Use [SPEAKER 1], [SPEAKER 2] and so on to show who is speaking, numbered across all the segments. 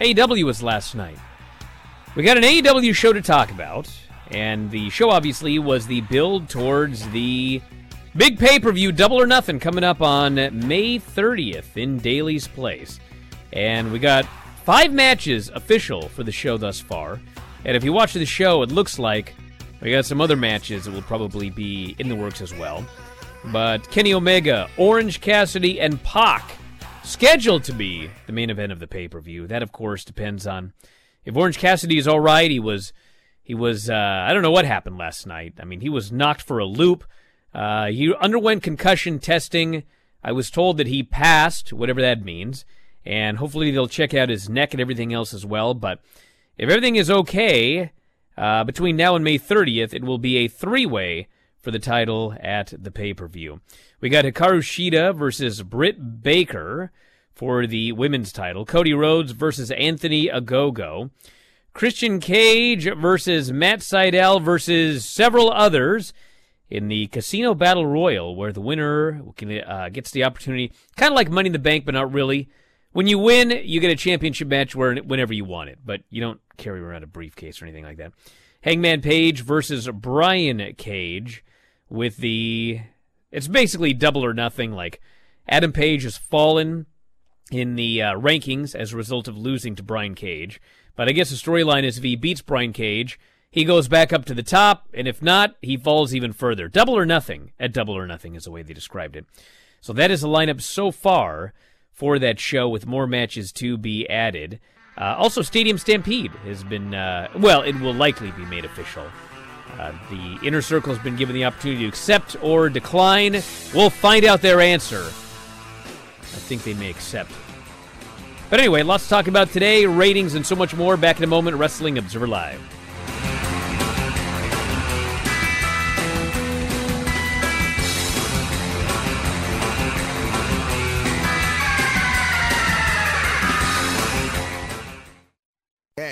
[SPEAKER 1] AEW was last night. We got an AEW show to talk about, and the show obviously was the build towards the big pay per view Double or Nothing coming up on May 30th in Daily's Place. And we got five matches official for the show thus far. And if you watch the show, it looks like we got some other matches that will probably be in the works as well. But Kenny Omega, Orange Cassidy, and Pac scheduled to be the main event of the pay per view. That, of course, depends on if Orange Cassidy is all right. He was, he was. Uh, I don't know what happened last night. I mean, he was knocked for a loop. Uh, he underwent concussion testing. I was told that he passed, whatever that means, and hopefully they'll check out his neck and everything else as well. But if everything is okay uh, between now and May 30th, it will be a three-way for the title at the pay per view. We got Hikaru Shida versus Britt Baker for the women's title. Cody Rhodes versus Anthony Ogogo. Christian Cage versus Matt Sydal versus several others in the Casino Battle Royal, where the winner uh, gets the opportunity, kind of like Money in the Bank, but not really. When you win, you get a championship match where, whenever you want it, but you don't carry around a briefcase or anything like that. Hangman Page versus Brian Cage with the. It's basically double or nothing. Like Adam Page has fallen in the uh, rankings as a result of losing to Brian Cage. But I guess the storyline is if he beats Brian Cage, he goes back up to the top, and if not, he falls even further. Double or nothing at double or nothing is the way they described it. So that is the lineup so far for that show, with more matches to be added. Uh, also, Stadium Stampede has been, uh, well, it will likely be made official. Uh, the Inner Circle has been given the opportunity to accept or decline. We'll find out their answer. I think they may accept. But anyway, lots to talk about today, ratings, and so much more. Back in a moment, Wrestling Observer Live.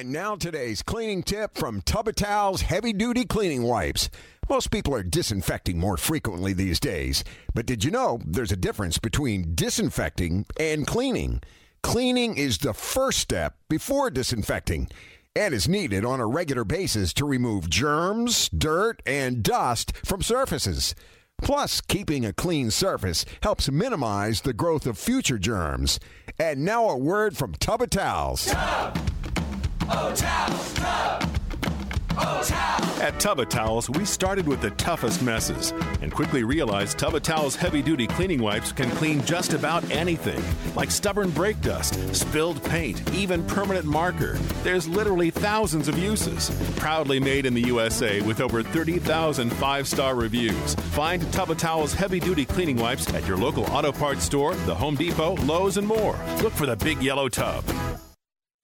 [SPEAKER 2] And now today's cleaning tip from Tub O' Towels Heavy Duty Cleaning Wipes. Most people are disinfecting more frequently these days, but did you know there's a difference between disinfecting and cleaning? Cleaning is the first step before disinfecting and is needed on a regular basis to remove germs, dirt, and dust from surfaces. Plus, keeping a clean surface helps minimize the growth of future germs. And now a word from Tub O' Towels.
[SPEAKER 3] At Tub O' Towels, we started with the toughest messes and quickly realized Tub O' Towels heavy duty cleaning wipes can clean just about anything, like stubborn brake dust, spilled paint, even permanent marker. There's literally thousands of uses. Proudly made in the USA with over 30,000 five star reviews. Find Tub O' Towels heavy duty cleaning wipes at your local auto parts store, the Home Depot, Lowe's, and more. Look for the big yellow tub.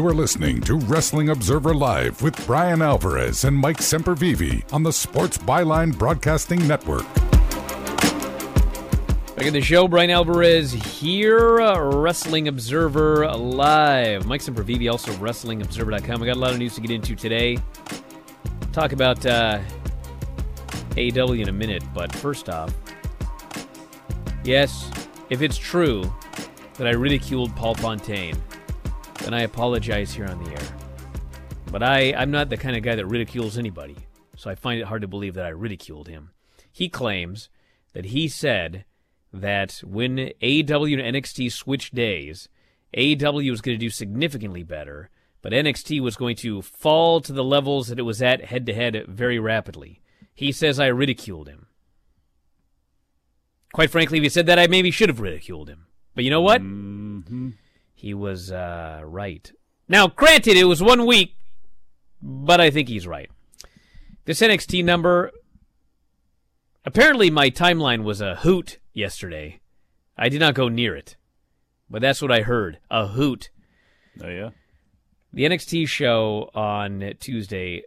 [SPEAKER 4] You are listening to Wrestling Observer Live with Bryan Alvarez and Mike Sempervive on the Sports Byline Broadcasting Network.
[SPEAKER 1] Back in the show, Bryan Alvarez here, uh, Wrestling Observer Live. Mike Sempervive, also WrestlingObserver.com. We got a lot of news to get into today. Talk about uh, AEW in a minute, but first off, yes, if it's true that I ridiculed Paul Fontaine, then I apologize here on the air. But I, I'm not the kind of guy that ridicules anybody, so I find it hard to believe that I ridiculed him. He claims that he said that when AEW and NXT switched days, AEW was going to do significantly better, but NXT was going to fall to the levels that it was at head to head very rapidly. He says I ridiculed him. Quite frankly, if he said that, I maybe should have ridiculed him. But you know what? Mm-hmm he was uh, right. Now, granted, it was one week, but I think he's right. This NXT number, apparently, my timeline was a hoot yesterday. I did not go near it, but that's what I heard a hoot.
[SPEAKER 5] Oh, yeah?
[SPEAKER 1] The NXT show on Tuesday,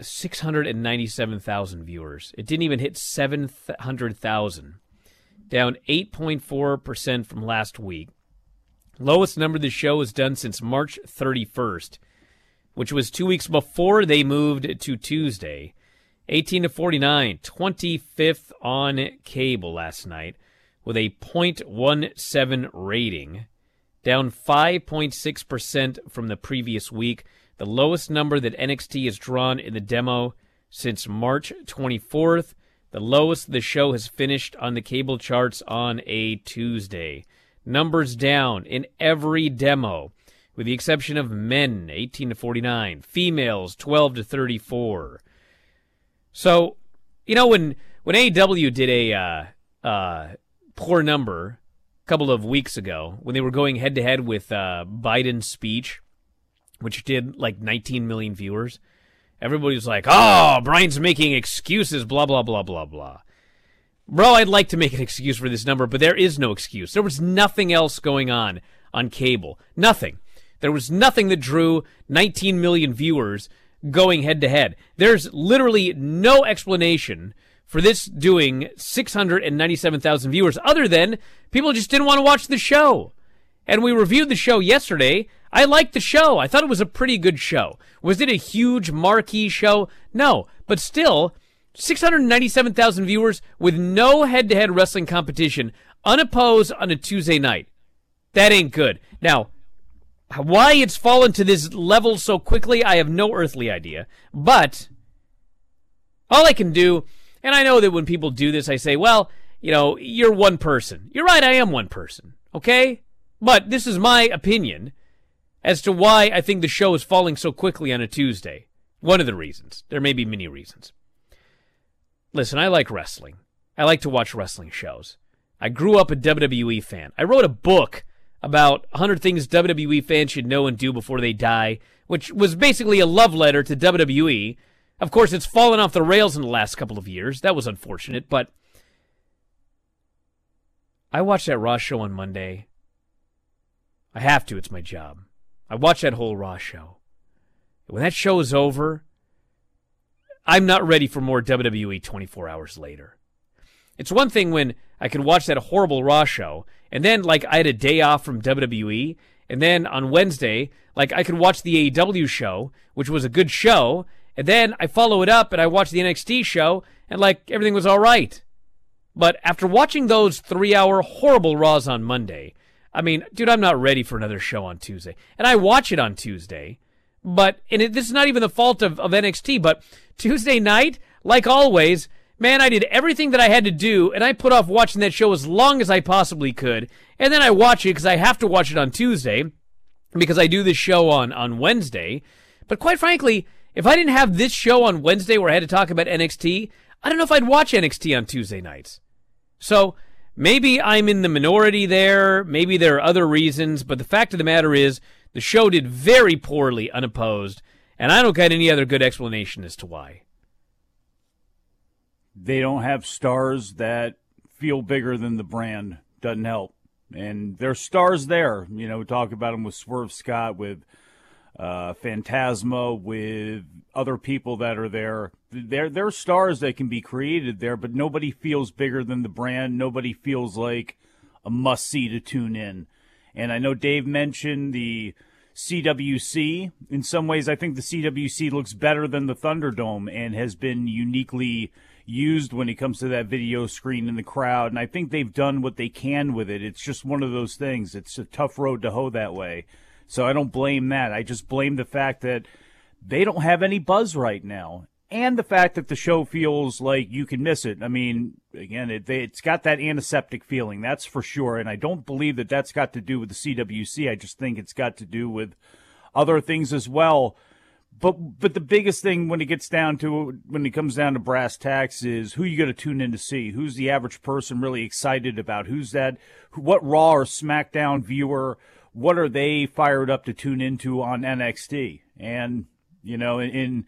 [SPEAKER 1] 697,000 viewers. It didn't even hit 700,000, down 8.4% from last week. Lowest number the show has done since March 31st, which was two weeks before they moved to Tuesday. 18 to 49, 25th on cable last night with a 0.17 rating, down 5.6% from the previous week, the lowest number that NXT has drawn in the demo since March 24th, the lowest the show has finished on the cable charts on a Tuesday numbers down in every demo, with the exception of men 18 to 49, females 12 to 34. So, you know, when when AEW did a uh, uh, poor number a couple of weeks ago, when they were going head to head with uh, Biden's speech, which did like 19 million viewers, everybody was like, "Oh, Bryan's making excuses," blah blah blah blah blah. Bro, I'd like to make an excuse for this number, but there is no excuse. There was nothing else going on on cable. Nothing. There was nothing that drew 19 million viewers going head to head. There's literally no explanation for this doing 697,000 viewers other than people just didn't want to watch the show. And we reviewed the show yesterday. I liked the show. I thought it was a pretty good show. Was it a huge marquee show? No. But still, 697,000 viewers with no head to head wrestling competition, unopposed on a Tuesday night. That ain't good. Now, Why it's fallen to this level so quickly, I have no earthly idea. But all I can do, and I know that when people do this, I say, well, you know, you're one person. You're right, I am one person. Okay? But this is my opinion as to why I think the show is falling so quickly on a Tuesday. One of the reasons. There may be many reasons. Listen, I like wrestling. I like to watch wrestling shows. I grew up a WWE fan. I wrote a book about 100 things WWE fans should know and do before they die, which was basically a love letter to WWE. Of course, it's fallen off the rails in the last couple of years. That was unfortunate, but I watched that Raw show on Monday. I have to, it's my job. I watched that whole Raw show. When that show is over, I'm not ready for more WWE 24 hours later. It's one thing when I could watch that horrible Raw show, and then, like, I had a day off from WWE, and then on Wednesday, like, I could watch the AEW show, which was a good show, and then I follow it up and I watch the NXT show, and, like, everything was all right. But after watching those three hour horrible Raws on Monday, I mean, dude, I'm not ready for another show on Tuesday. And I watch it on Tuesday, but, and it, this is not even the fault of, of NXT, but Tuesday night, like always, man, I did everything that I had to do, and I put off watching that show as long as I possibly could. And then I watch it because I have to watch it on Tuesday because I do this show on, on Wednesday. But quite frankly, if I didn't have this show on Wednesday where I had to talk about NXT, I don't know if I'd watch NXT on Tuesday nights. So maybe I'm in the minority there. Maybe there are other reasons, but the fact of the matter is the show did very poorly unopposed, and I don't get any other good explanation as to why.
[SPEAKER 5] They don't have stars that feel bigger than the brand. Doesn't help. And there's stars there. You know, we talk about them with Swerve Scott, with uh, Phantasma, with other people that are there. There, there are stars that can be created there, but nobody feels bigger than the brand. Nobody feels like a must see to tune in. And I know Dave mentioned the CWC. In some ways, I think the CWC looks better than the Thunderdome and has been uniquely used when it comes to that video screen in the crowd. And I think they've done what they can with it. It's just one of those things. It's a tough road to hoe that way. So I don't blame that. I just blame the fact that they don't have any buzz right now. And the fact that the show feels like you can miss it. I mean, again, it, it's got that antiseptic feeling, that's for sure. And I don't believe that that's got to do with the CWC. I just think it's got to do with other things as well. But but the biggest thing when it gets down to when it comes down to brass tacks is who you going to tune in to see. Who's the average person really excited about? Who's that? What Raw or SmackDown viewer? What are they fired up to tune into on NXT? And you know, in in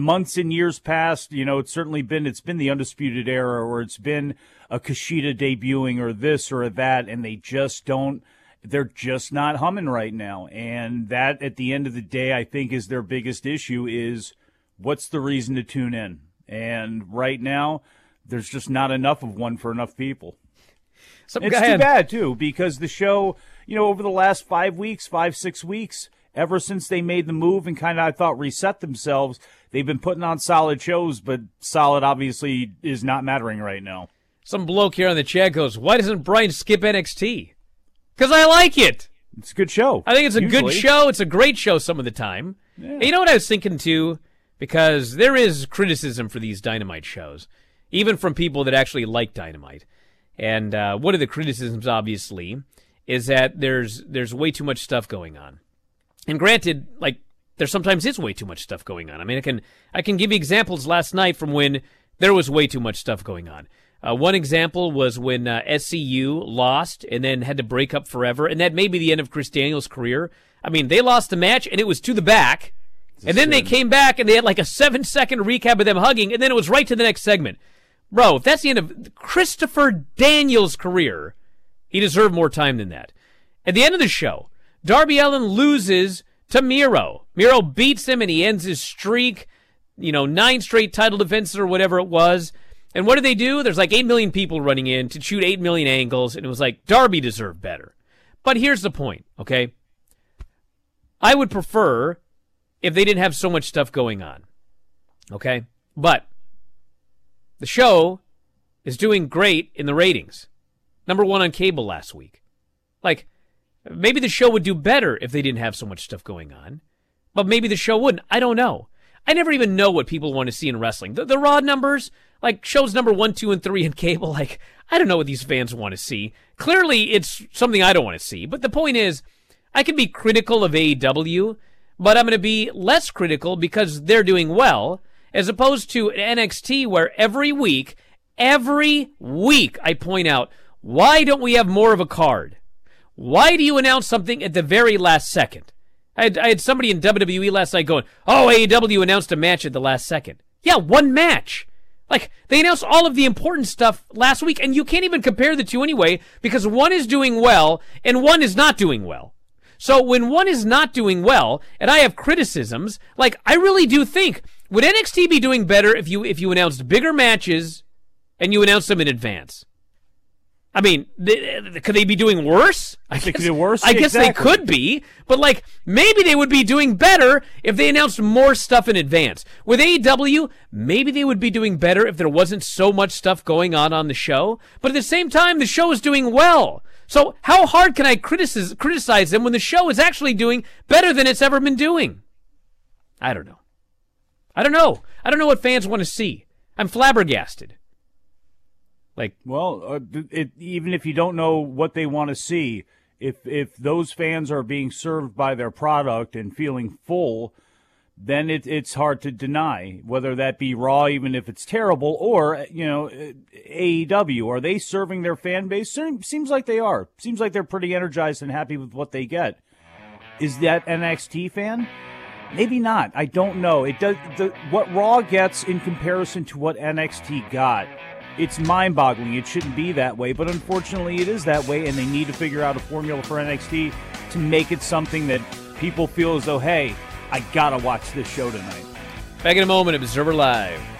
[SPEAKER 5] months and years past, you know, it's certainly been it's been the undisputed era, or it's been a Kushida debuting, or this or that, and they just don't. They're just not humming right now, and that at the end of the day, I think is their biggest issue is what's the reason to tune in, and right now, there's just not enough of one for enough people.
[SPEAKER 1] Some
[SPEAKER 5] it's too bad too because the show, you know, over the last five weeks, five six weeks ever since they made the move and kind of, I thought, reset themselves, they've been putting on solid shows, but solid obviously is not mattering right now.
[SPEAKER 1] Some bloke here on the chat goes, Why doesn't Bryan skip NXT? Because I like it.
[SPEAKER 5] It's a good show.
[SPEAKER 1] I think it's a
[SPEAKER 5] usually.
[SPEAKER 1] good show. It's a great show some of the time.
[SPEAKER 5] Yeah.
[SPEAKER 1] You know what I was thinking too? Because there is criticism for these Dynamite shows, even from people that actually like Dynamite. And uh, one of the criticisms, obviously, is that there's there's way too much stuff going on. And granted, like there sometimes is way too much stuff going on. I mean, I can I can give you examples last night from when there was way too much stuff going on. Uh, one example was when uh, SCU lost and then had to break up forever, and that may be the end of Chris Daniels' career. I mean, they lost the match and it was to the back, and then they came back and they had like a seven second recap of them hugging, and then it was right to the next segment. Bro, if that's the end of Christopher Daniels' career, he deserved more time than that. At the end of the show, Darby Allin loses to Miro. Miro beats him and he ends his streak, you know, nine straight title defenses or whatever it was. And what do they do? There's like 8 million people running in to shoot 8 million angles, and it was like, Darby deserved better. But here's the point, okay? I would prefer if they didn't have so much stuff going on, okay? But the show is doing great in the ratings. Number one on cable last week. Like, Maybe the show would do better if they didn't have so much stuff going on. But maybe the show wouldn't. I don't know. I never even know what people want to see in wrestling. The, the Raw numbers, like shows number one, two, and three in cable, like, I don't know what these fans want to see. Clearly, it's something I don't want to see. But the point is, I can be critical of AEW, but I'm going to be less critical because they're doing well, as opposed to NXT, where every week, every week, I point out, why don't we have more of a card? Why do you announce something at the very last second? I had, I had somebody in WWE last night going, "Oh, AEW announced a match at the last second. Yeah, one match. Like they announced all of the important stuff last week, and you can't even compare the two anyway because one is doing well and one is not doing well. So when one is not doing well, and I have criticisms, like I really do think would NXT be doing better if you if you announced bigger matches and you announced them in advance? I mean, they, could they be doing worse?
[SPEAKER 5] I guess, they could do worse.
[SPEAKER 1] I guess
[SPEAKER 5] exactly.
[SPEAKER 1] they could be, but like maybe they would be doing better if they announced more stuff in advance. With AEW, maybe they would be doing better if there wasn't so much stuff going on on the show. But at the same time, the show is doing well. So how hard can I criticize criticize them when the show is actually doing better than it's ever been doing? I don't know. I don't know. I don't know what fans want to see. I'm flabbergasted. Like,
[SPEAKER 5] well, uh, it, even if you don't know what they want to see, if if those fans are being served by their product and feeling full, then it, it's hard to deny whether that be Raw, even if it's terrible, or you know AEW. Are they serving their fan base? Seems like they are. Seems like they're pretty energized and happy with what they get. Is that NXT fan? Maybe not. I don't know. It does the, what Raw gets in comparison to what NXT got it's mind boggling. It shouldn't be that way, but unfortunately, it is that way, and they need to figure out a formula for NXT to make it something that people feel as though, hey, I gotta watch this show tonight.
[SPEAKER 1] Back in a moment, Observer Live.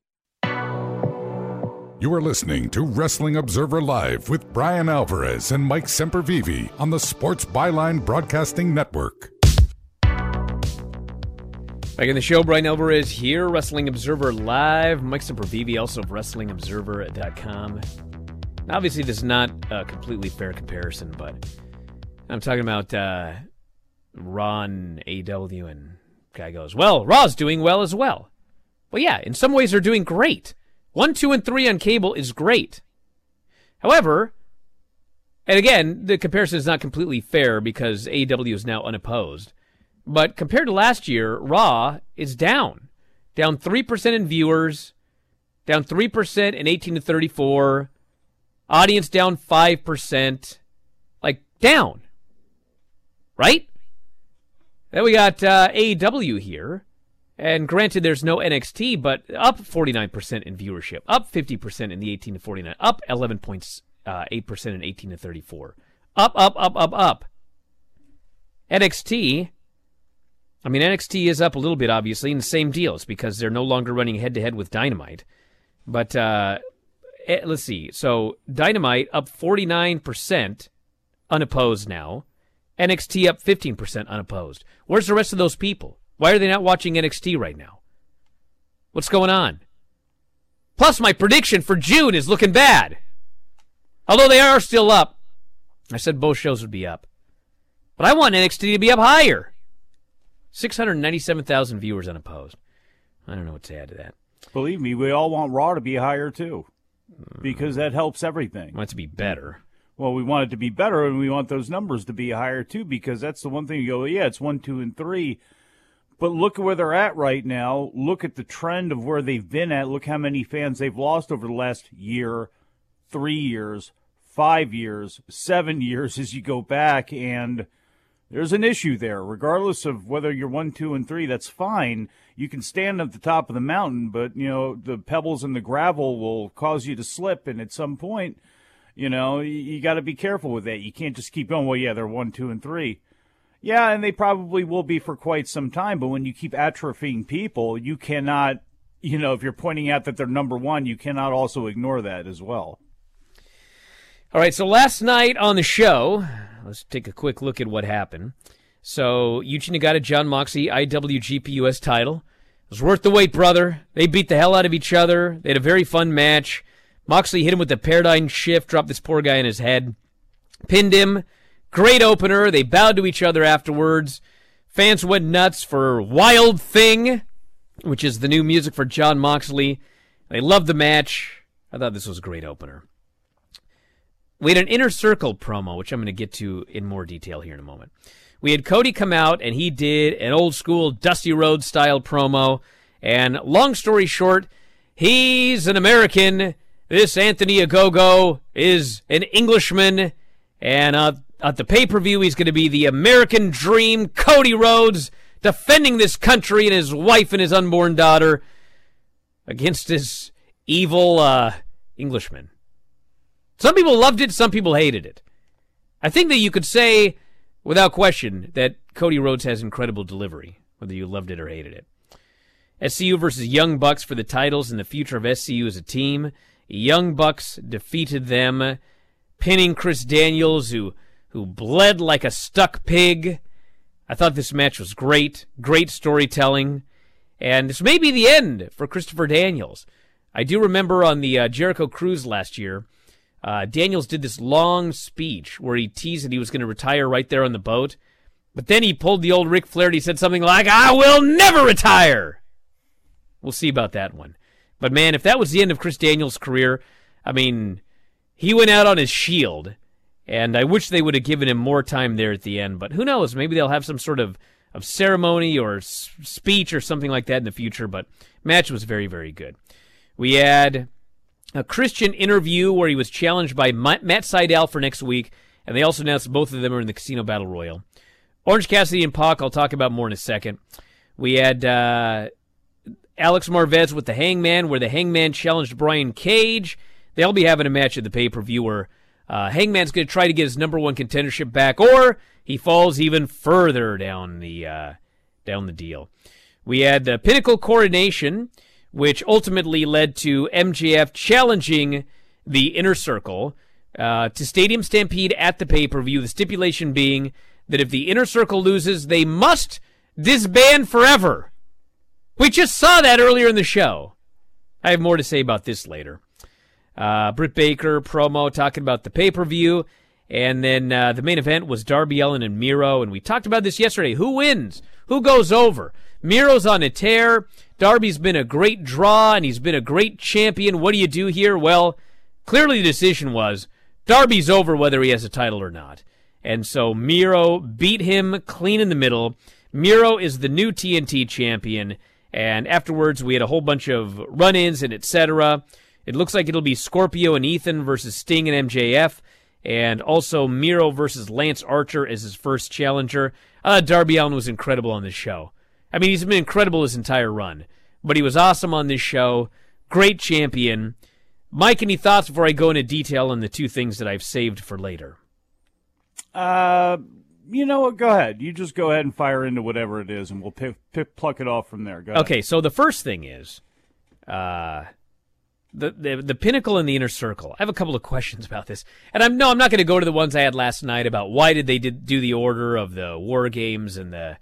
[SPEAKER 4] You are listening to Wrestling Observer Live with Bryan Alvarez and Mike Sempervive on the Sports Byline Broadcasting Network.
[SPEAKER 1] Back in the show, Bryan Alvarez here, Wrestling Observer Live. Mike Sempervive, also of WrestlingObserver.com. Obviously, this is not a completely fair comparison, but I'm talking about uh, and AEW, and guy goes, well, Raw's doing well as well. Well, yeah, in some ways they're doing great. One, two, and three on cable is great. However, and again, the comparison is not completely fair because AEW is now unopposed. But compared to last year, Raw is down. Down 3% in viewers, down 3% in 18 to 34, audience down 5%. Like, down. Right? Then we got uh, AEW here. And granted, there's no NXT, but up 49% in viewership, up 50% in the 18 to 49, up 11.8% uh, in 18 to 34. Up, up, up, up, up. NXT, I mean, NXT is up a little bit, obviously, in the same deal. It's because they're no longer running head to head with Dynamite. But uh, eh, let's see. So, Dynamite up 49% unopposed now. NXT up 15% unopposed. Where's the rest of those people? Why are they not watching NXT right now? What's going on? Plus, my prediction for June is looking bad. Although they are still up. I said both shows would be up. But I want NXT to be up higher. 697,000 viewers unopposed. I don't know what to add to that.
[SPEAKER 5] Believe me, we all want Raw to be higher too. Because that helps everything.
[SPEAKER 1] Want it to be better.
[SPEAKER 5] Well, we want it to be better and we want those numbers to be higher too, because that's the one thing you go, yeah, it's one, two, and three. But look at where they're at right now. Look at the trend of where they've been at. Look how many fans they've lost over the last year, three years, five years, seven years as you go back. And there's an issue there. Regardless of whether you're one, two, and three, that's fine. You can stand at the top of the mountain, but, you know, the pebbles and the gravel will cause you to slip. And at some point, you know, you, you got to be careful with that. You can't just keep going, well, yeah, they're one, two, and three. Yeah, and they probably will be for quite some time. But when you keep atrophying people, you cannot, you know, if you're pointing out that they're number one, you cannot also ignore that as well.
[SPEAKER 1] All right, so last night on the show, let's take a quick look at what happened. So Yuji Nagata, Jon Moxley, IWGP US title. It was worth the wait, brother. They beat the hell out of each other. They had a very fun match. Moxley hit him with the paradigm shift, dropped this poor guy in his head, pinned him. Great opener. They bowed to each other afterwards. Fans went nuts for Wild Thing, which is the new music for Jon Moxley. They loved the match. I thought this was a great opener. We had an inner circle promo, which I'm going to get to in more detail here in a moment. We had Cody come out and he did an old school Dusty Rhodes style promo. And long story short, he's an American. This Anthony Ogogo is an Englishman. And uh, at the pay per view, he's going to be the American Dream, Cody Rhodes, defending this country and his wife and his unborn daughter against this evil uh, Englishman. Some people loved it, some people hated it. I think that you could say, without question, that Cody Rhodes has incredible delivery, whether you loved it or hated it. SCU versus Young Bucks for the titles and the future of SCU as a team. Young Bucks defeated them, pinning Chris Daniels, who who bled like a stuck pig. I thought this match was great, great storytelling, and this may be the end for Christopher Daniels. I do remember on the uh, Jericho Cruise last year, uh, Daniels did this long speech where he teased that he was going to retire right there on the boat, but then he pulled the old Ric Flair. And he said something like, "I will never retire." We'll see about that one. But man, if that was the end of Chris Daniels' career, I mean, he went out on his shield and I wish they would have given him more time there at the end. But who knows? Maybe they'll have some sort of, of ceremony or s- speech or something like that in the future. But match was very, very good. We had a Christian interview where he was challenged by Matt Sydal for next week, and they also announced both of them are in the Casino Battle Royal. Orange Cassidy and Pac, I'll talk about more in a second. We had uh, Alex Marvez with the Hangman, where the Hangman challenged Brian Cage. They'll be having a match at the pay per view where uh, Hangman's going to try to get his number one contendership back, or he falls even further down the uh, down the deal. We had the Pinnacle Coronation, which ultimately led to MJF challenging the Inner Circle uh, to Stadium Stampede at the pay per view. The stipulation being that if the Inner Circle loses, they must disband forever. We just saw that earlier in the show. I have more to say about this later. Uh, Britt Baker promo talking about the pay per view. And then uh, the main event was Darby Allin and Miro. And we talked about this yesterday. Who wins? Who goes over? Miro's on a tear. Darby's been a great draw and he's been a great champion. What do you do here? Well, clearly the decision was Darby's over whether he has a title or not. And so Miro beat him clean in the middle. Miro is the new TNT champion. And afterwards, we had a whole bunch of run ins and etc. It looks like it'll be Scorpio and Ethan versus Sting and MJF. And also Miro versus Lance Archer as his first challenger. Uh, Darby Allin was incredible on this show. I mean, he's been incredible his entire run, but he was awesome on this show. Great champion. Mike, any thoughts before I go into detail on the two things that I've saved for later?
[SPEAKER 5] Uh, you know what? Go ahead. You just go ahead and fire into whatever it is, and we'll pick, pick, pluck it off from there. Go
[SPEAKER 1] okay, so the first thing is, uh, the, the the pinnacle and the inner circle. I have a couple of questions about this, and I'm no, I'm not going to go to the ones I had last night about why did they did, do the order of the war games and the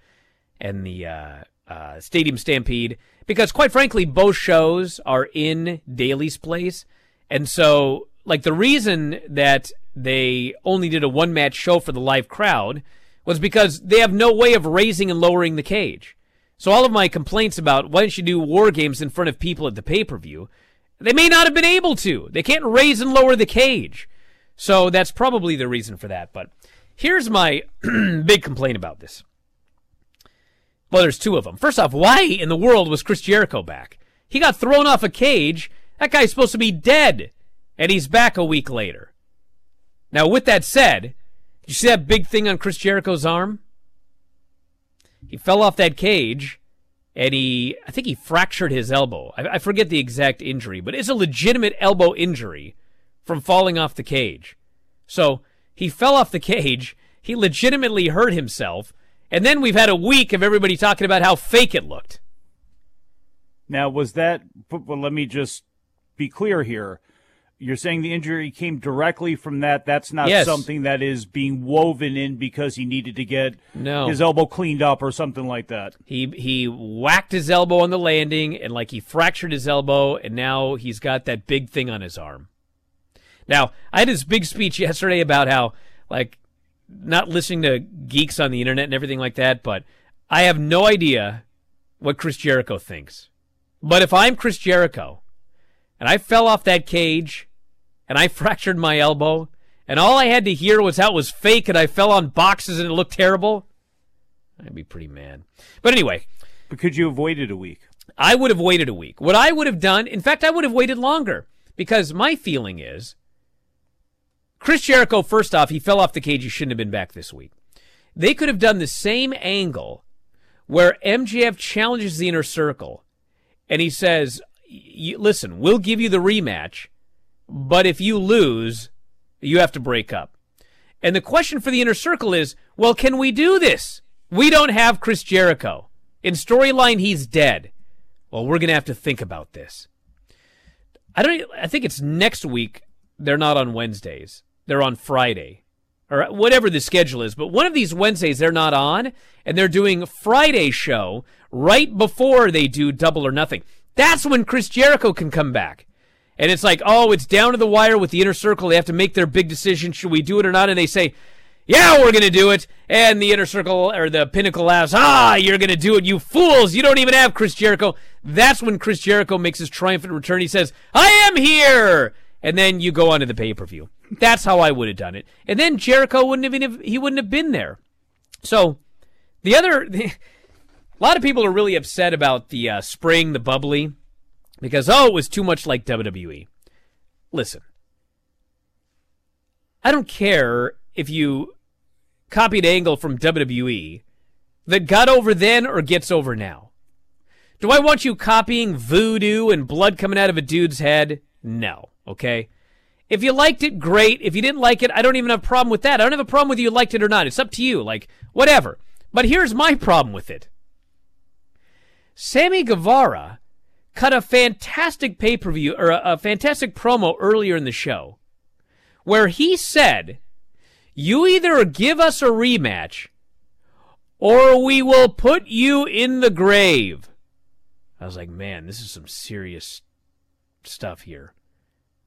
[SPEAKER 1] and the uh, uh, Stadium Stampede because, quite frankly, both shows are in Daily's place, and so like the reason that they only did a one match show for the live crowd was because they have no way of raising and lowering the cage. So all of my complaints about why don't you do war games in front of people at the pay per view, they may not have been able to. They can't raise and lower the cage. So that's probably the reason for that. But here's my big complaint about this. Well, there's two of them. First off, why in the world was Chris Jericho back? He got thrown off a cage. That guy's supposed to be dead. And he's back a week later. Now, with that said, you see that big thing on Chris Jericho's arm? He fell off that cage and he, I think he fractured his elbow. I, I forget the exact injury, but it's a legitimate elbow injury from falling off the cage. So he fell off the cage. He legitimately hurt himself. And then we've had a week of everybody talking about how fake it looked.
[SPEAKER 5] Now, was that, well, let me just be clear here. You're saying the injury came directly from that. That's not
[SPEAKER 1] yes.
[SPEAKER 5] something that is being woven in because he needed to get
[SPEAKER 1] no.
[SPEAKER 5] his elbow cleaned up or something like that.
[SPEAKER 1] He he whacked his elbow on the landing and like he fractured his elbow and now he's got that big thing on his arm. Now, I had this big speech yesterday about how like not listening to geeks on the internet and everything like that, but I have no idea what Chris Jericho thinks. But if I'm Chris Jericho and I fell off that cage and I fractured my elbow, and all I had to hear was how it was fake and I fell on boxes and it looked terrible, I'd be pretty mad. But anyway.
[SPEAKER 5] But could you have waited a week?
[SPEAKER 1] I would have waited a week. What I would have done, in fact, I would have waited longer because my feeling is Chris Jericho, first off, he fell off the cage. He shouldn't have been back this week. They could have done the same angle where MJF challenges the inner circle and he says, Listen, we'll give you the rematch but if you lose, you have to break up. And the question for the inner circle is, well, can we do this? We don't have Chris Jericho. In storyline, he's dead. Well, we're going to have to think about this. I don't I think it's next week. They're not on Wednesdays. They're on Friday. Or whatever the schedule is, but one of these Wednesdays they're not on and they're doing Friday show right before they do double or nothing. That's when Chris Jericho can come back. And it's like, oh, it's down to the wire with the inner circle. They have to make their big decision. Should we do it or not? And they say, yeah, we're going to do it. And the inner circle or the pinnacle asks, ah, you're going to do it, you fools. You don't even have Chris Jericho. That's when Chris Jericho makes his triumphant return. He says, I am here. And then you go on to the pay per view. That's how I would have done it. And then Jericho wouldn't have even, he wouldn't have been there. So the other, a lot of people are really upset about the uh, spring, the bubbly. Because, oh, it was too much like WWE. Listen, I don't care if you copied Angle from WWE that got over then or gets over now. Do I want you copying voodoo and blood coming out of a dude's head? No. Okay? If you liked it, great. If you didn't like it, I don't even have a problem with that. I don't have a problem with you liked it or not. It's up to you. Like, whatever. But here's my problem with it. Sammy Guevara cut a fantastic pay per view or a, a fantastic promo earlier in the show where he said, You either give us a rematch or we will put you in the grave. I was like, man, this is some serious stuff here.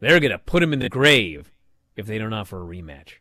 [SPEAKER 1] They're going to put him in the grave if they don't offer a rematch.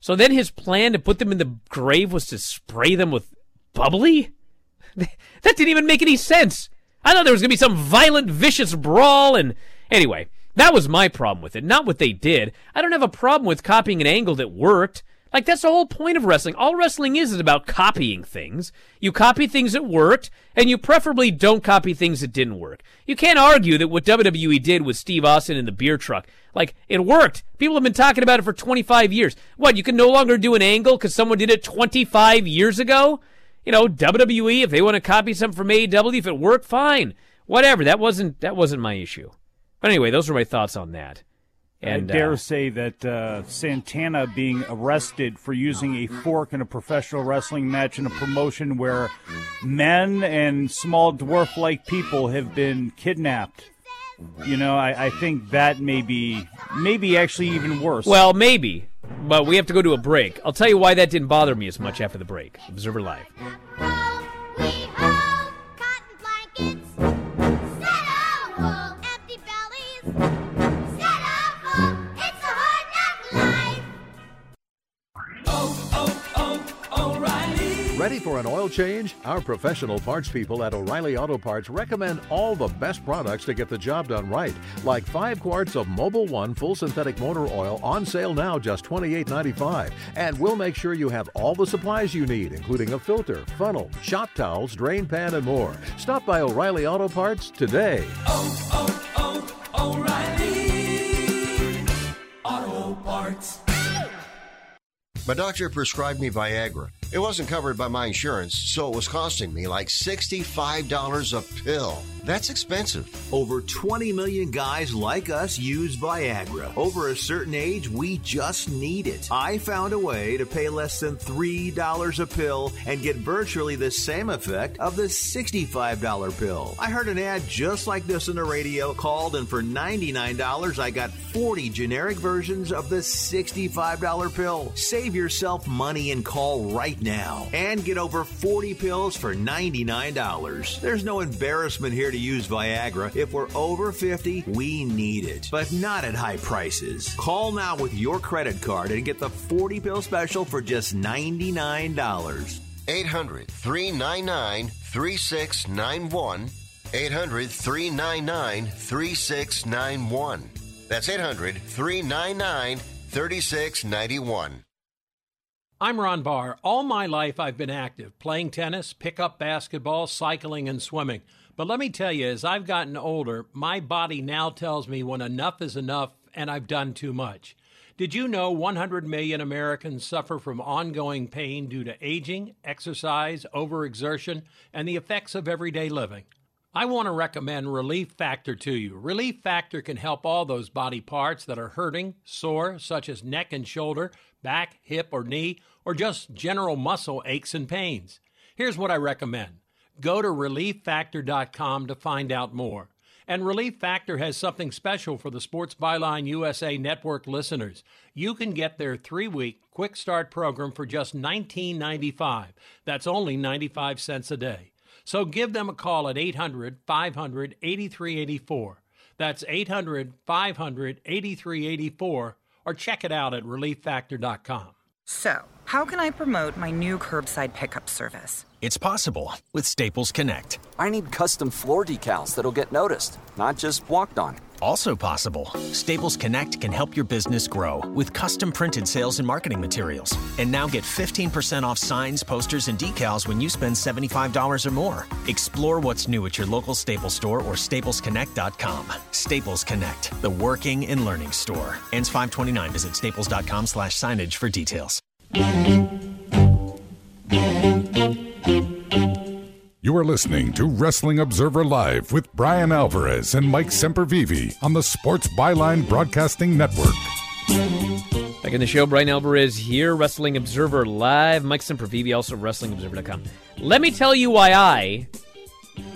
[SPEAKER 1] So then his plan to put them in the grave was to spray them with bubbly? That didn't even make any sense. I thought there was going to be some violent, vicious brawl, and anyway, that was my problem with it, not what they did. I don't have a problem with copying an angle that worked. Like, that's the whole point of wrestling. All wrestling is is about copying things. You copy things that worked, and you preferably don't copy things that didn't work. You can't argue that what WWE did with Steve Austin in the beer truck, like, it worked. People have been talking about it for 25 years. What, you can no longer do an angle because someone did it 25 years ago? You know, WWE, if they want to copy something from AEW, if it worked, fine. Whatever. That wasn't, that wasn't my issue. But anyway, those are my thoughts on that.
[SPEAKER 5] And I dare uh, say that uh, Santana being arrested for using a fork in a professional wrestling match in a promotion where men and small dwarf like people have been kidnapped. You know, I, I think that may be maybe actually even worse.
[SPEAKER 1] Well, maybe. But we have to go to a break. I'll tell you why that didn't bother me as much after the break. Observer Live.
[SPEAKER 6] Ready for an oil change? Our professional parts people at O'Reilly Auto Parts recommend all the best products to get the job done right. Like 5 quarts of Mobil 1 full synthetic motor oil on sale now just $28.95. And we'll make sure you have all the supplies you need, including a filter, funnel, shop towels, drain pan, and more. Stop by O'Reilly Auto Parts today.
[SPEAKER 7] Oh, oh, oh, oh O'Reilly Auto Parts.
[SPEAKER 8] My doctor prescribed me Viagra. It wasn't covered by my insurance, so it was costing me like $65 a pill. That's expensive.
[SPEAKER 9] Over 20 million guys like us use Viagra. Over a certain age, we just need it. I found a way to pay less than $3 a pill and get virtually the same effect of the $65 pill. I heard an ad just like this on the radio, called, and for $99, I got 40 generic versions of the $65 pill. Save yourself money and call right now and get over 40 pills for $99. There's no embarrassment here to use Viagra. If we're over 50, we need it, but not at high prices. Call now with your credit card and get the 40 pill special for just $99.
[SPEAKER 8] 800 399 3691. 800 399 3691. That's 800 399 3691.
[SPEAKER 10] I'm Ron Barr. All my life I've been active, playing tennis, pickup basketball, cycling, and swimming. But let me tell you, as I've gotten older, my body now tells me when enough is enough and I've done too much. Did you know 100 million Americans suffer from ongoing pain due to aging, exercise, overexertion, and the effects of everyday living? I want to recommend Relief Factor to you. Relief Factor can help all those body parts that are hurting, sore, such as neck and shoulder, back, hip, or knee, or just general muscle aches and pains. Here's what I recommend Go to relieffactor.com to find out more. And Relief Factor has something special for the Sports Byline USA Network listeners. You can get their three week quick start program for just $19.95. That's only 95 cents a day. So give them a call at 800 500 8384. That's 800 500 8384 or check it out at relieffactor.com.
[SPEAKER 11] So, How can I promote my new curbside pickup service?
[SPEAKER 12] It's possible with Staples Connect.
[SPEAKER 13] I need custom floor decals that'll get noticed, not just walked on.
[SPEAKER 12] Also possible, Staples Connect can help your business grow with custom printed sales and marketing materials. And now get 15% off signs, posters, and decals when you spend $75 or more. Explore what's new at your local Staples store or staplesconnect.com. Staples Connect, the working and learning store. Ends 529. Visit staples.com slash signage for details.
[SPEAKER 4] You are listening to Wrestling Observer Live with Bryan Alvarez and Mike Sempervive on the Sports Byline Broadcasting Network.
[SPEAKER 1] Back in the show, Bryan Alvarez here, Wrestling Observer Live. Mike Sempervive, also WrestlingObserver.com. Let me tell you why I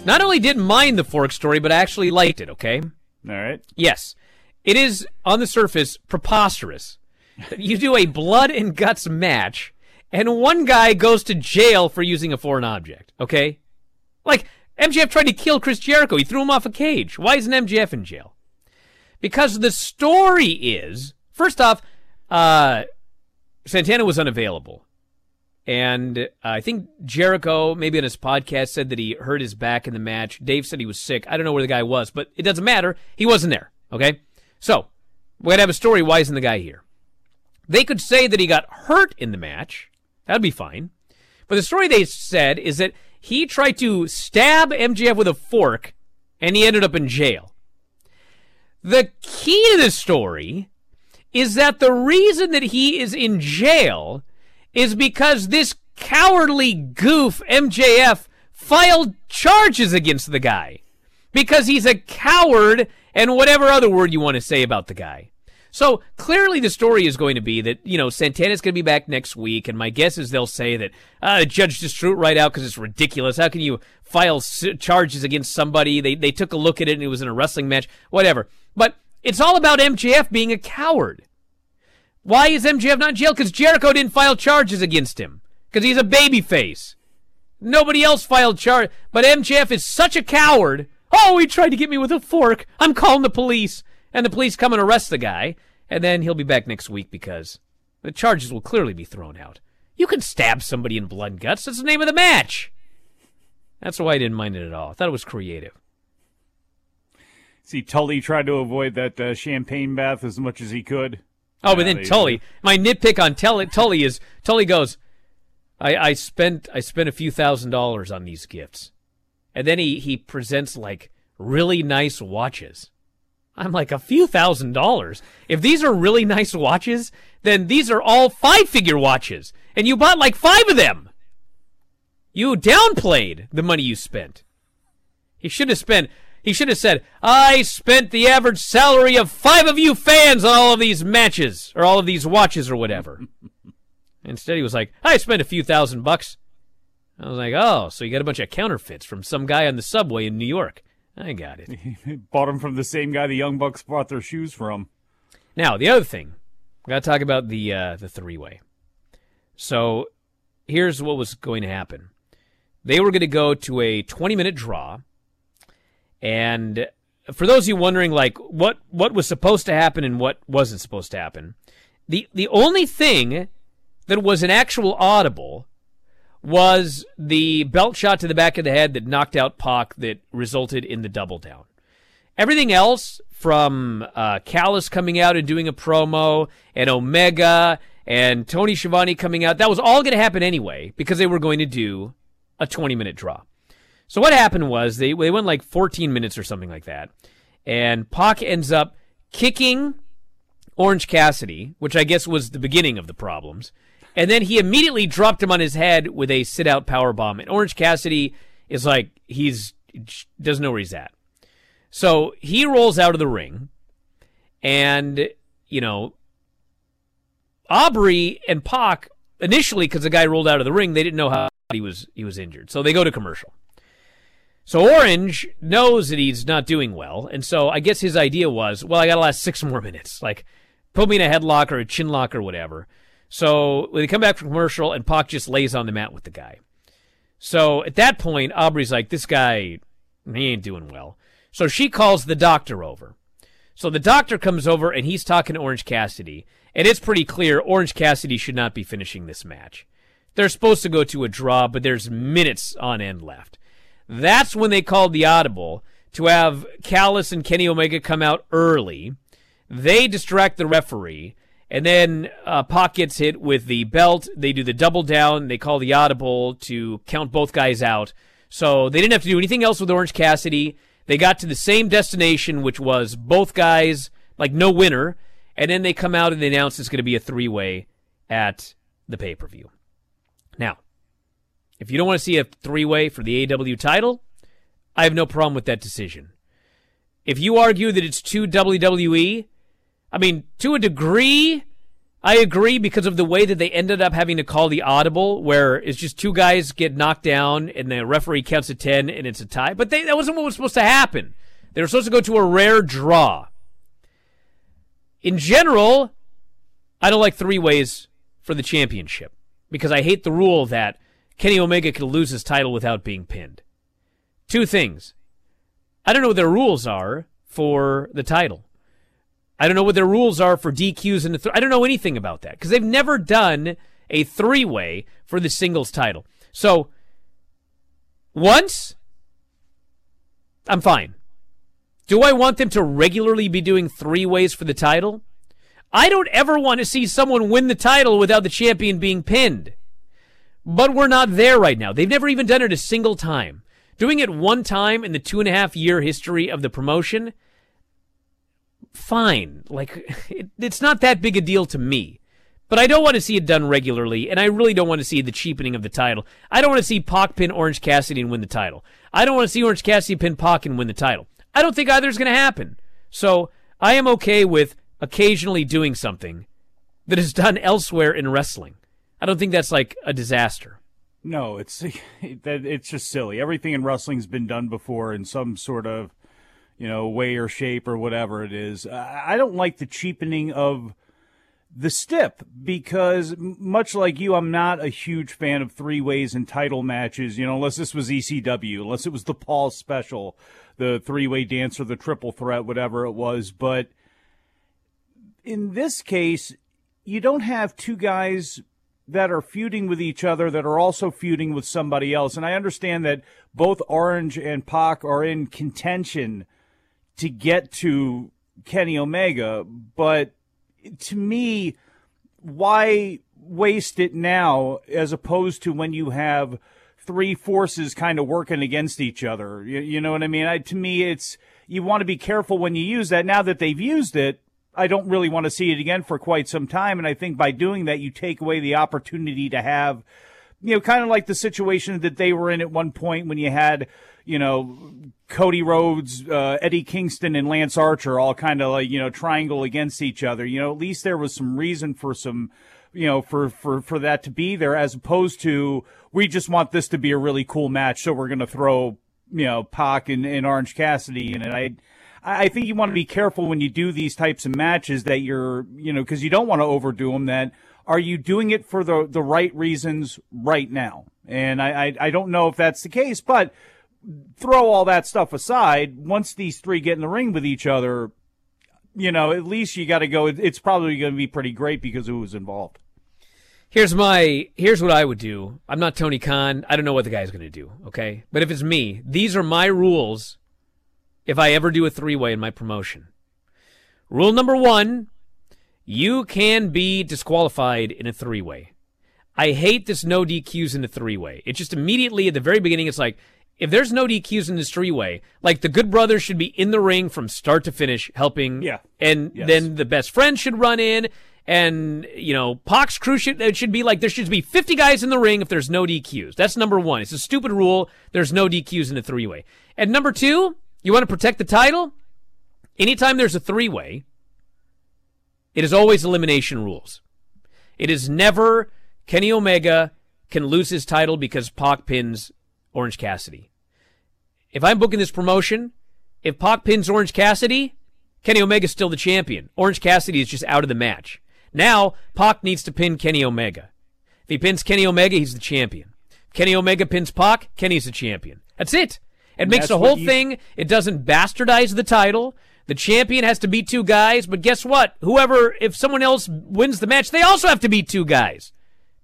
[SPEAKER 1] not only didn't mind the fork story, but I actually liked it, okay?
[SPEAKER 5] All right.
[SPEAKER 1] Yes. It is, on the surface, preposterous. You do a blood and guts match, and one guy goes to jail for using a foreign object, okay? Like, MJF tried to kill Chris Jericho. He threw him off a cage. Why isn't MJF in jail? Because the story is, first off, uh, Santana was unavailable. And uh, I think Jericho, maybe on his podcast, said that he hurt his back in the match. Dave said he was sick. I don't know where the guy was, but it doesn't matter. He wasn't there. Okay? So, we gotta have a story. Why isn't the guy here? They could say that he got hurt in the match. That'd be fine. But the story they said is that he tried to stab MJF with a fork and he ended up in jail. The key to the story is that the reason that he is in jail is because this cowardly goof MJF filed charges against the guy because he's a coward and whatever other word you want to say about the guy. So clearly, the story is going to be that you know Santana's going to be back next week, and my guess is they'll say that uh, the judge just threw it right out because it's ridiculous. How can you file charges against somebody? They they took a look at it and it was in a wrestling match, whatever. But it's all about MJF being a coward. Why is MJF not in jail? Because Jericho didn't file charges against him because he's a babyface. Nobody else filed charge, but MJF is such a coward. Oh, he tried to get me with a fork. I'm calling the police and the police come and arrest the guy, and then he'll be back next week because the charges will clearly be thrown out. You can stab somebody in blood and guts. That's the name of the match. That's why I didn't mind it at all. I thought it was creative.
[SPEAKER 5] See, Tully tried to avoid that uh, champagne bath as much as he could.
[SPEAKER 1] Oh, but then Tully, my nitpick on Tully, Tully is Tully goes, I, I spent I spent a few thousand dollars on these gifts, and then he he presents like really nice watches. I'm like, a few thousand dollars. If these are really nice watches, then these are all five figure watches. And you bought like five of them. You downplayed the money you spent. He should have spent, he should have said, I spent the average salary of five of you fans on all of these matches, or all of these watches, or whatever. Instead, he was like, I spent a few thousand bucks. I was like, oh, so you got a bunch of counterfeits from some guy on the subway in New York. I got it.
[SPEAKER 5] bought them from the same guy the Young Bucks bought their shoes from.
[SPEAKER 1] Now, the other thing, we got to talk about the uh, the three way. So, here's what was going to happen. They were going to go to a 20 minute draw, and for those of you wondering, like what what was supposed to happen and what wasn't supposed to happen, the the only thing that was an actual audible was the belt shot to the back of the head that knocked out Pac that resulted in the double down. Everything else from uh, Callis coming out and doing a promo and Omega and Tony Schiavone coming out, that was all going to happen anyway because they were going to do a 20 minute draw. So what happened was they, they went like 14 minutes or something like that. And Pac ends up kicking Orange Cassidy, which I guess was the beginning of the problems. And then he immediately dropped him on his head with a sit out power bomb. And Orange Cassidy is like, he's, doesn't know where he's at. So he rolls out of the ring. And, you know, Aubrey and Pac, initially, because the guy rolled out of the ring, they didn't know how he was, he was injured. So they go to commercial. So Orange knows that he's not doing well. And so I guess his idea was, well, I got to last six more minutes. Like, put me in a headlock or a chin lock or whatever. So when they come back from commercial, and Pac just lays on the mat with the guy. So at that point, Aubrey's like, this guy, he ain't doing well. So she calls the doctor over. So the doctor comes over and he's talking to Orange Cassidy. And it's pretty clear Orange Cassidy should not be finishing this match. They're supposed to go to a draw, but there's minutes on end left. That's when they called the audible to have Callis and Kenny Omega come out early. They distract the referee, and then uh, Pac gets hit with the belt. They do the double down. They call the audible to count both guys out. So they didn't have to do anything else with Orange Cassidy. They got to the same destination, which was both guys, like no winner. And then they come out and they announce it's going to be a three way at the pay per view. Now, if you don't want to see a three way for the AEW title, I have no problem with that decision. If you argue that it's too WWE, I mean, to a degree, I agree because of the way that they ended up having to call the audible, where it's just two guys get knocked down and the referee counts to 10 and it's a tie. But they, that wasn't what was supposed to happen. They were supposed to go to a rare draw. In general, I don't like three ways for the championship because I hate the rule that Kenny Omega can lose his title without being pinned. Two things. I don't know what their rules are for the title. I don't know what their rules are for DQs and the th- I don't know anything about that because they've never done a three way for the singles title. So once, I'm fine. Do I want them to regularly be doing three ways for the title? I don't ever want to see someone win the title without the champion being pinned. But we're not there right now. They've never even done it a single time. Doing it one time in the two and a half year history of the promotion, fine. Like, it, it's not that big a deal to me. But I don't want to see it done regularly, and I really don't want to see the cheapening of the title. I don't want to see Pac pin Orange Cassidy and win the title. I don't want to see Orange Cassidy pin Pac and win the title. I don't think either is going to happen. So I am okay with occasionally doing something that is done elsewhere in wrestling. I don't think that's like a disaster.
[SPEAKER 5] No, it's it's just silly. Everything in wrestling's been done before in some sort of you know way or shape or whatever it is. I don't like the cheapening of the stip because much like you, I'm not a huge fan of three ways and title matches. You know, unless this was ECW, unless it was the Paul special, the three way dance or the triple threat, whatever it was. But in this case, you don't have two guys that are feuding with each other that are also feuding with somebody else. And I understand that both Orange and Pac are in contention to get to Kenny Omega, but to me, why waste it now as opposed to when you have three forces kind of working against each other? You, you know what I mean? I, to me, it's you want to be careful when you use that. Now that they've used it, I don't really want to see it again for quite some time. And I think by doing that, you take away the opportunity to have, you know, kind of like the situation that they were in at one point when you had, you know, Cody Rhodes, uh, Eddie Kingston, and Lance Archer all kind of like, you know, triangle against each other. You know, at least there was some reason for some, you know, for, for, for that to be there as opposed to we just want this to be a really cool match. So we're going to throw, you know, Pac and, and Orange Cassidy in it. I, I think you want to be careful when you do these types of matches that you're, you know, because you don't want to overdo them. That are you doing it for the the right reasons right now? And I, I, I don't know if that's the case, but throw all that stuff aside. Once these three get in the ring with each other, you know, at least you got to go. It's probably going to be pretty great because who was involved.
[SPEAKER 1] Here's my here's what I would do. I'm not Tony Khan. I don't know what the guy's going to do, okay? But if it's me, these are my rules if I ever do a three way in my promotion. Rule number one you can be disqualified in a three way. I hate this no DQs in a three way. It just immediately at the very beginning, it's like, if there's no DQs in this three way, like the Good Brothers should be in the ring from start to finish helping.
[SPEAKER 5] Yeah.
[SPEAKER 1] And
[SPEAKER 5] yes.
[SPEAKER 1] then the best friend should run in. And, you know, Pac's crew should, it should be like, there should be 50 guys in the ring if there's no DQs. That's number one. It's a stupid rule. There's no DQs in a three way. And number two, you want to protect the title? Anytime there's a three way, it is always elimination rules. It is never Kenny Omega can lose his title because Pac pins Orange Cassidy. If I'm booking this promotion, if Pac pins Orange Cassidy, Kenny Omega's still the champion. Orange Cassidy is just out of the match. Now, Pac needs to pin Kenny Omega. If he pins Kenny Omega, he's the champion. If Kenny Omega pins Pac, Kenny's the champion. That's it. It makes the whole you... thing, it doesn't bastardize the title. The champion has to beat two guys, but guess what? Whoever, if someone else wins the match, they also have to beat two guys.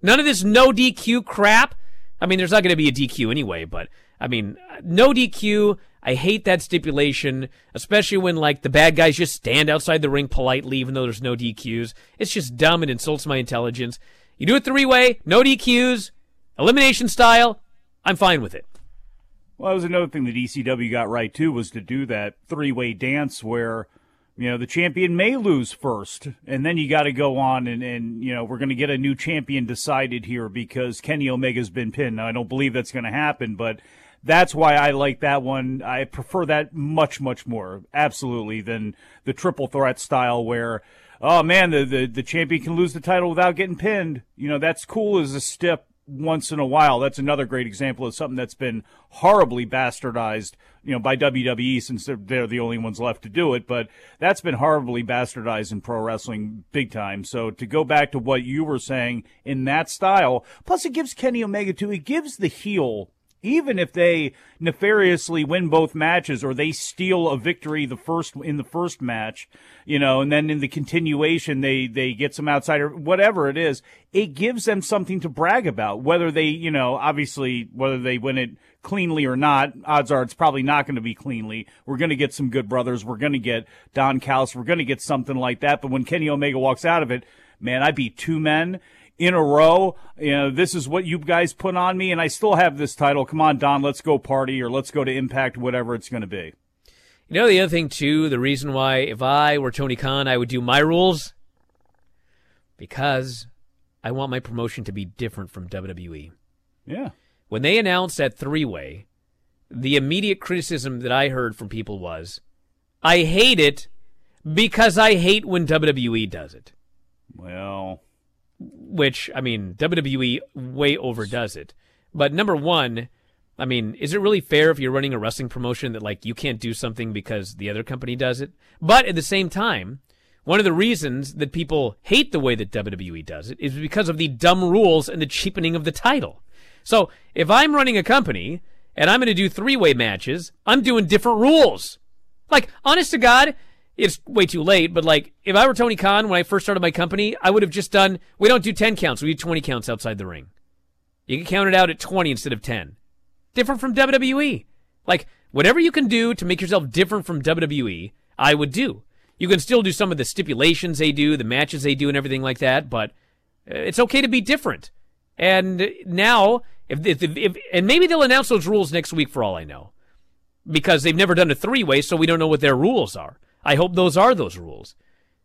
[SPEAKER 1] None of this no DQ crap. I mean, there's not going to be a DQ anyway, but I mean, no DQ. I hate that stipulation, especially when like the bad guys just stand outside the ring politely, even though there's no DQs. It's just dumb and insults my intelligence. You do it three way, no DQs, elimination style. I'm fine with it.
[SPEAKER 5] Well, that was another thing that ECW got right too was to do that three way dance where you know the champion may lose first, and then you got to go on and and you know we're going to get a new champion decided here because Kenny Omega's been pinned. Now I don't believe that's going to happen, but that's why I like that one. I prefer that much much more absolutely than the triple threat style where. Oh man, the, the the champion can lose the title without getting pinned. You know that's cool as a step once in a while. That's another great example of something that's been horribly bastardized, you know, by WWE since they're, they're, the only ones left to do it. But that's been horribly bastardized in pro wrestling big time. So to go back to what you were saying in that style, plus it gives Kenny Omega too, it gives the heel even if they nefariously win both matches or they steal a victory the first in the first match, you know, and then in the continuation they they get some outsider whatever it is, it gives them something to brag about. Whether they, you know, obviously whether they win it cleanly or not, odds are it's probably not going to be cleanly. We're going to get some good brothers. We're going to get Don Callis. We're going to get something like that. But when Kenny Omega walks out of it, man, I beat two men in a row. You know, this is what you guys put on me, and I still have this title. Come on, Don, let's go party or let's go to Impact, whatever it's going to be.
[SPEAKER 1] You know, the other thing, too, the reason why if I were Tony Khan, I would do my rules because I want my promotion to be different from WWE.
[SPEAKER 5] Yeah.
[SPEAKER 1] When they announced that three way, the immediate criticism that I heard from people was, I hate it because I hate when WWE does it.
[SPEAKER 5] Well,
[SPEAKER 1] which I mean WWE way overdoes it. But number one, I mean, is it really fair if you're running a wrestling promotion that like you can't do something because the other company does it? But at the same time, one of the reasons that people hate the way that WWE does it is because of the dumb rules and the cheapening of the title. So if I'm running a company and I'm going to do three way matches, I'm doing different rules. Like, honest to God, it's way too late, but like if I were Tony Khan when I first started my company, I would have just done we don't do 10 counts, we do 20 counts outside the ring. You can count it out at 20 instead of 10. Different from WWE. Like whatever you can do to make yourself different from WWE, I would do. You can still do some of the stipulations they do, the matches they do and everything like that, but uh, it's okay to be different. And now if, if, if and maybe they'll announce those rules next week for all I know. Because they've never done a three-way, so we don't know what their rules are. I hope those are those rules.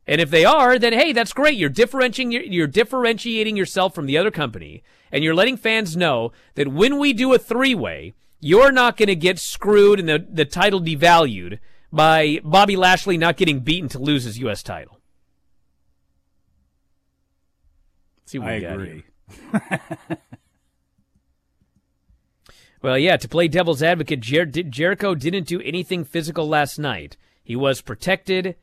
[SPEAKER 1] And if they are, then hey, that's great. You're differentiating you're differentiating yourself from the other company, and you're letting fans know that when we do a three-way, you're not going to get screwed and the the title devalued by Bobby Lashley not getting beaten to lose his U.S. title. Let's see what
[SPEAKER 5] I
[SPEAKER 1] we
[SPEAKER 5] agree.
[SPEAKER 1] Well, yeah, to play devil's advocate, Jer- Jericho didn't do anything physical last night. He was protected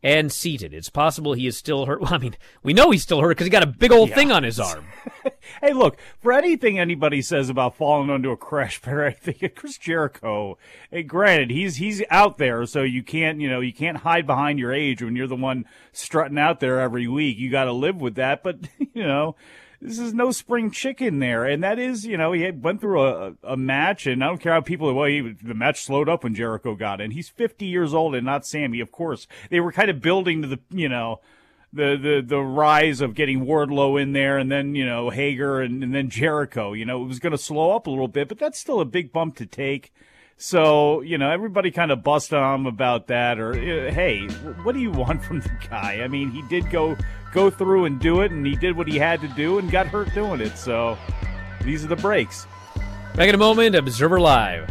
[SPEAKER 1] and seated. It's possible he is still hurt. Well, I mean, we know he's still hurt because he got a big old
[SPEAKER 5] Yeah.
[SPEAKER 1] thing on his arm.
[SPEAKER 5] hey, look, for anything anybody says about falling onto a crash pad, I think Chris Jericho, hey, granted, he's he's out there, so you can't, you know, you can't hide behind your age when you're the one strutting out there every week. You got to live with that, but you know, this is no spring chicken there, and that is, you know, he went through a, a match, and I don't care how people, well, he, the match slowed up when Jericho got in. He's 50 years old and not Sammy, of course. They were kind of building to the, you know, the, the, the rise of getting Wardlow in there and then, you know, Hager and, and then Jericho. You know, it was going to slow up a little bit, but that's still a big bump to take. So, you know, everybody kind of bust on him about that or, hey, what do you want from the guy? I mean, he did go, go through and do it and he did what he had to do and got hurt doing it. So these are the breaks.
[SPEAKER 1] Back in a moment, Observer Live.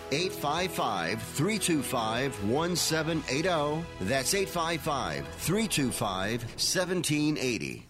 [SPEAKER 8] 855 325 1780. That's 855 325 1780.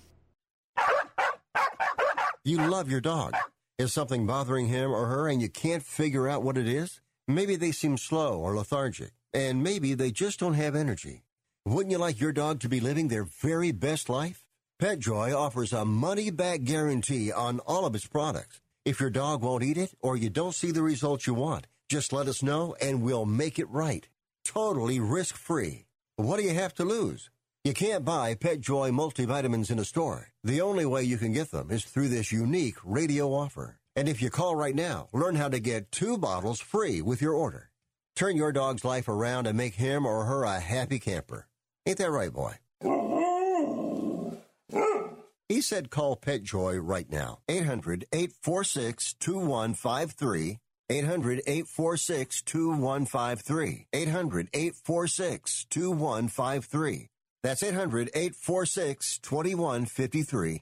[SPEAKER 8] You love your dog. Is something bothering him or her and you can't figure out what it is? Maybe they seem slow or lethargic, and maybe they just don't have energy. Wouldn't you like your dog to be living their very best life? PetJoy offers a money back guarantee on all of its products. If your dog won't eat it or you don't see the results you want, just let us know and we'll make it right. Totally risk free. What do you have to lose? You can't buy PetJoy multivitamins in a store. The only way you can get them is through this unique radio offer. And if you call right now, learn how to get two bottles free with your order. Turn your dog's life around and make him or her a happy camper. Ain't that right, boy? He said call PetJoy right now. 800 846 2153. 800 846 2153. 800 846 2153. That's 800 846 2153.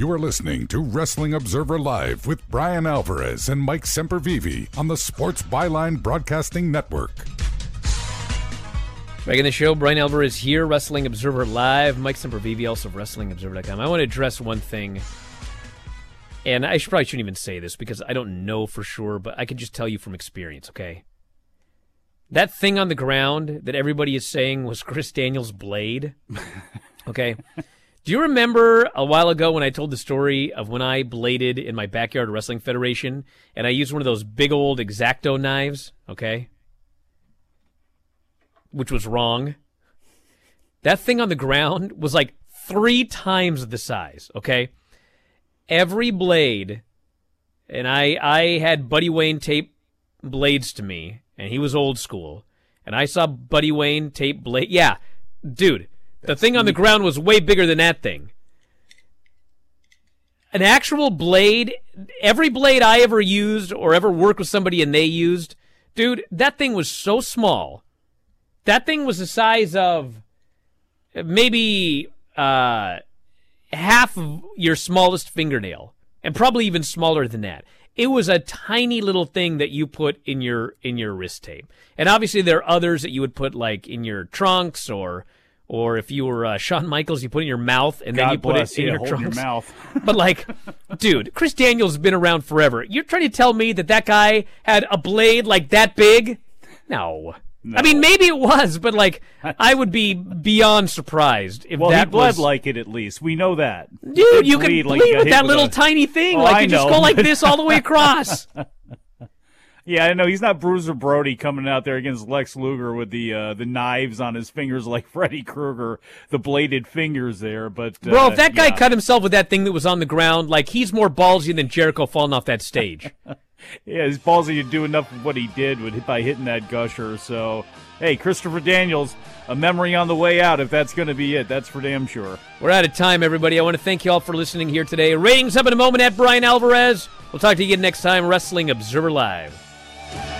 [SPEAKER 4] You are listening to Wrestling Observer Live with Bryan Alvarez and Mike Sempervive on the Sports Byline Broadcasting Network.
[SPEAKER 1] Back in the show, Bryan Alvarez here, Wrestling Observer Live. Mike Sempervive, also of WrestlingObserver.com. I want to address one thing, and I should, probably shouldn't even say this because I don't know for sure, but I can just tell you from experience, okay? That thing on the ground that everybody is saying was Chris Daniels' blade, okay? Do you remember a while ago when I told the story of when I bladed in my backyard wrestling federation and I used one of those big old exacto knives, okay? Which was wrong. That thing on the ground was like three times the size, okay? Every blade, and I I had Buddy Wayne tape blades to me, and he was old school. And I saw Buddy Wayne tape blade. Yeah, dude, the thing on the ground was way bigger than that thing. An actual blade, every blade I ever used or ever worked with somebody and they used, dude, that thing was so small. That thing was the size of maybe uh, half of your smallest fingernail, and probably even smaller than that. It was a tiny little thing that you put in your in your wrist tape, and obviously there are others that you would put like in your trunks or or if you were uh, Shawn Michaels, you put it in your mouth and then you put
[SPEAKER 5] bless
[SPEAKER 1] it in
[SPEAKER 5] you,
[SPEAKER 1] your trunks.
[SPEAKER 5] your mouth.
[SPEAKER 1] but like, dude, Chris Daniels has been around forever. You're trying to tell me that that guy had a blade like that big? No. I mean, maybe it was, but like, I would be beyond surprised if
[SPEAKER 5] well,
[SPEAKER 1] that
[SPEAKER 5] he bled
[SPEAKER 1] was
[SPEAKER 5] like it at least. We know that.
[SPEAKER 1] Dude, you can
[SPEAKER 5] bleed like
[SPEAKER 1] with that little
[SPEAKER 5] a-
[SPEAKER 1] tiny thing.
[SPEAKER 5] Oh,
[SPEAKER 1] like
[SPEAKER 5] I
[SPEAKER 1] you just go like this all the way across.
[SPEAKER 5] Yeah, I know he's not Bruiser Brody coming out there against Lex Luger with the uh, the knives on his fingers like Freddy Krueger, the bladed fingers there. But uh,
[SPEAKER 1] Bro, if that guy
[SPEAKER 5] yeah.
[SPEAKER 1] cut himself with that thing that was on the ground, like he's more ballsy than Jericho falling off that stage.
[SPEAKER 5] yeah, his ballsy to do enough of what he did with by hitting that gusher. So, hey, Christopher Daniels, a memory on the way out. If that's going to be it, that's for damn sure.
[SPEAKER 1] We're out of time, everybody. I want to thank you all for listening here today. Ratings up in a moment at Bryan Alvarez. We'll talk to you again next time, Wrestling Observer Live. Woo!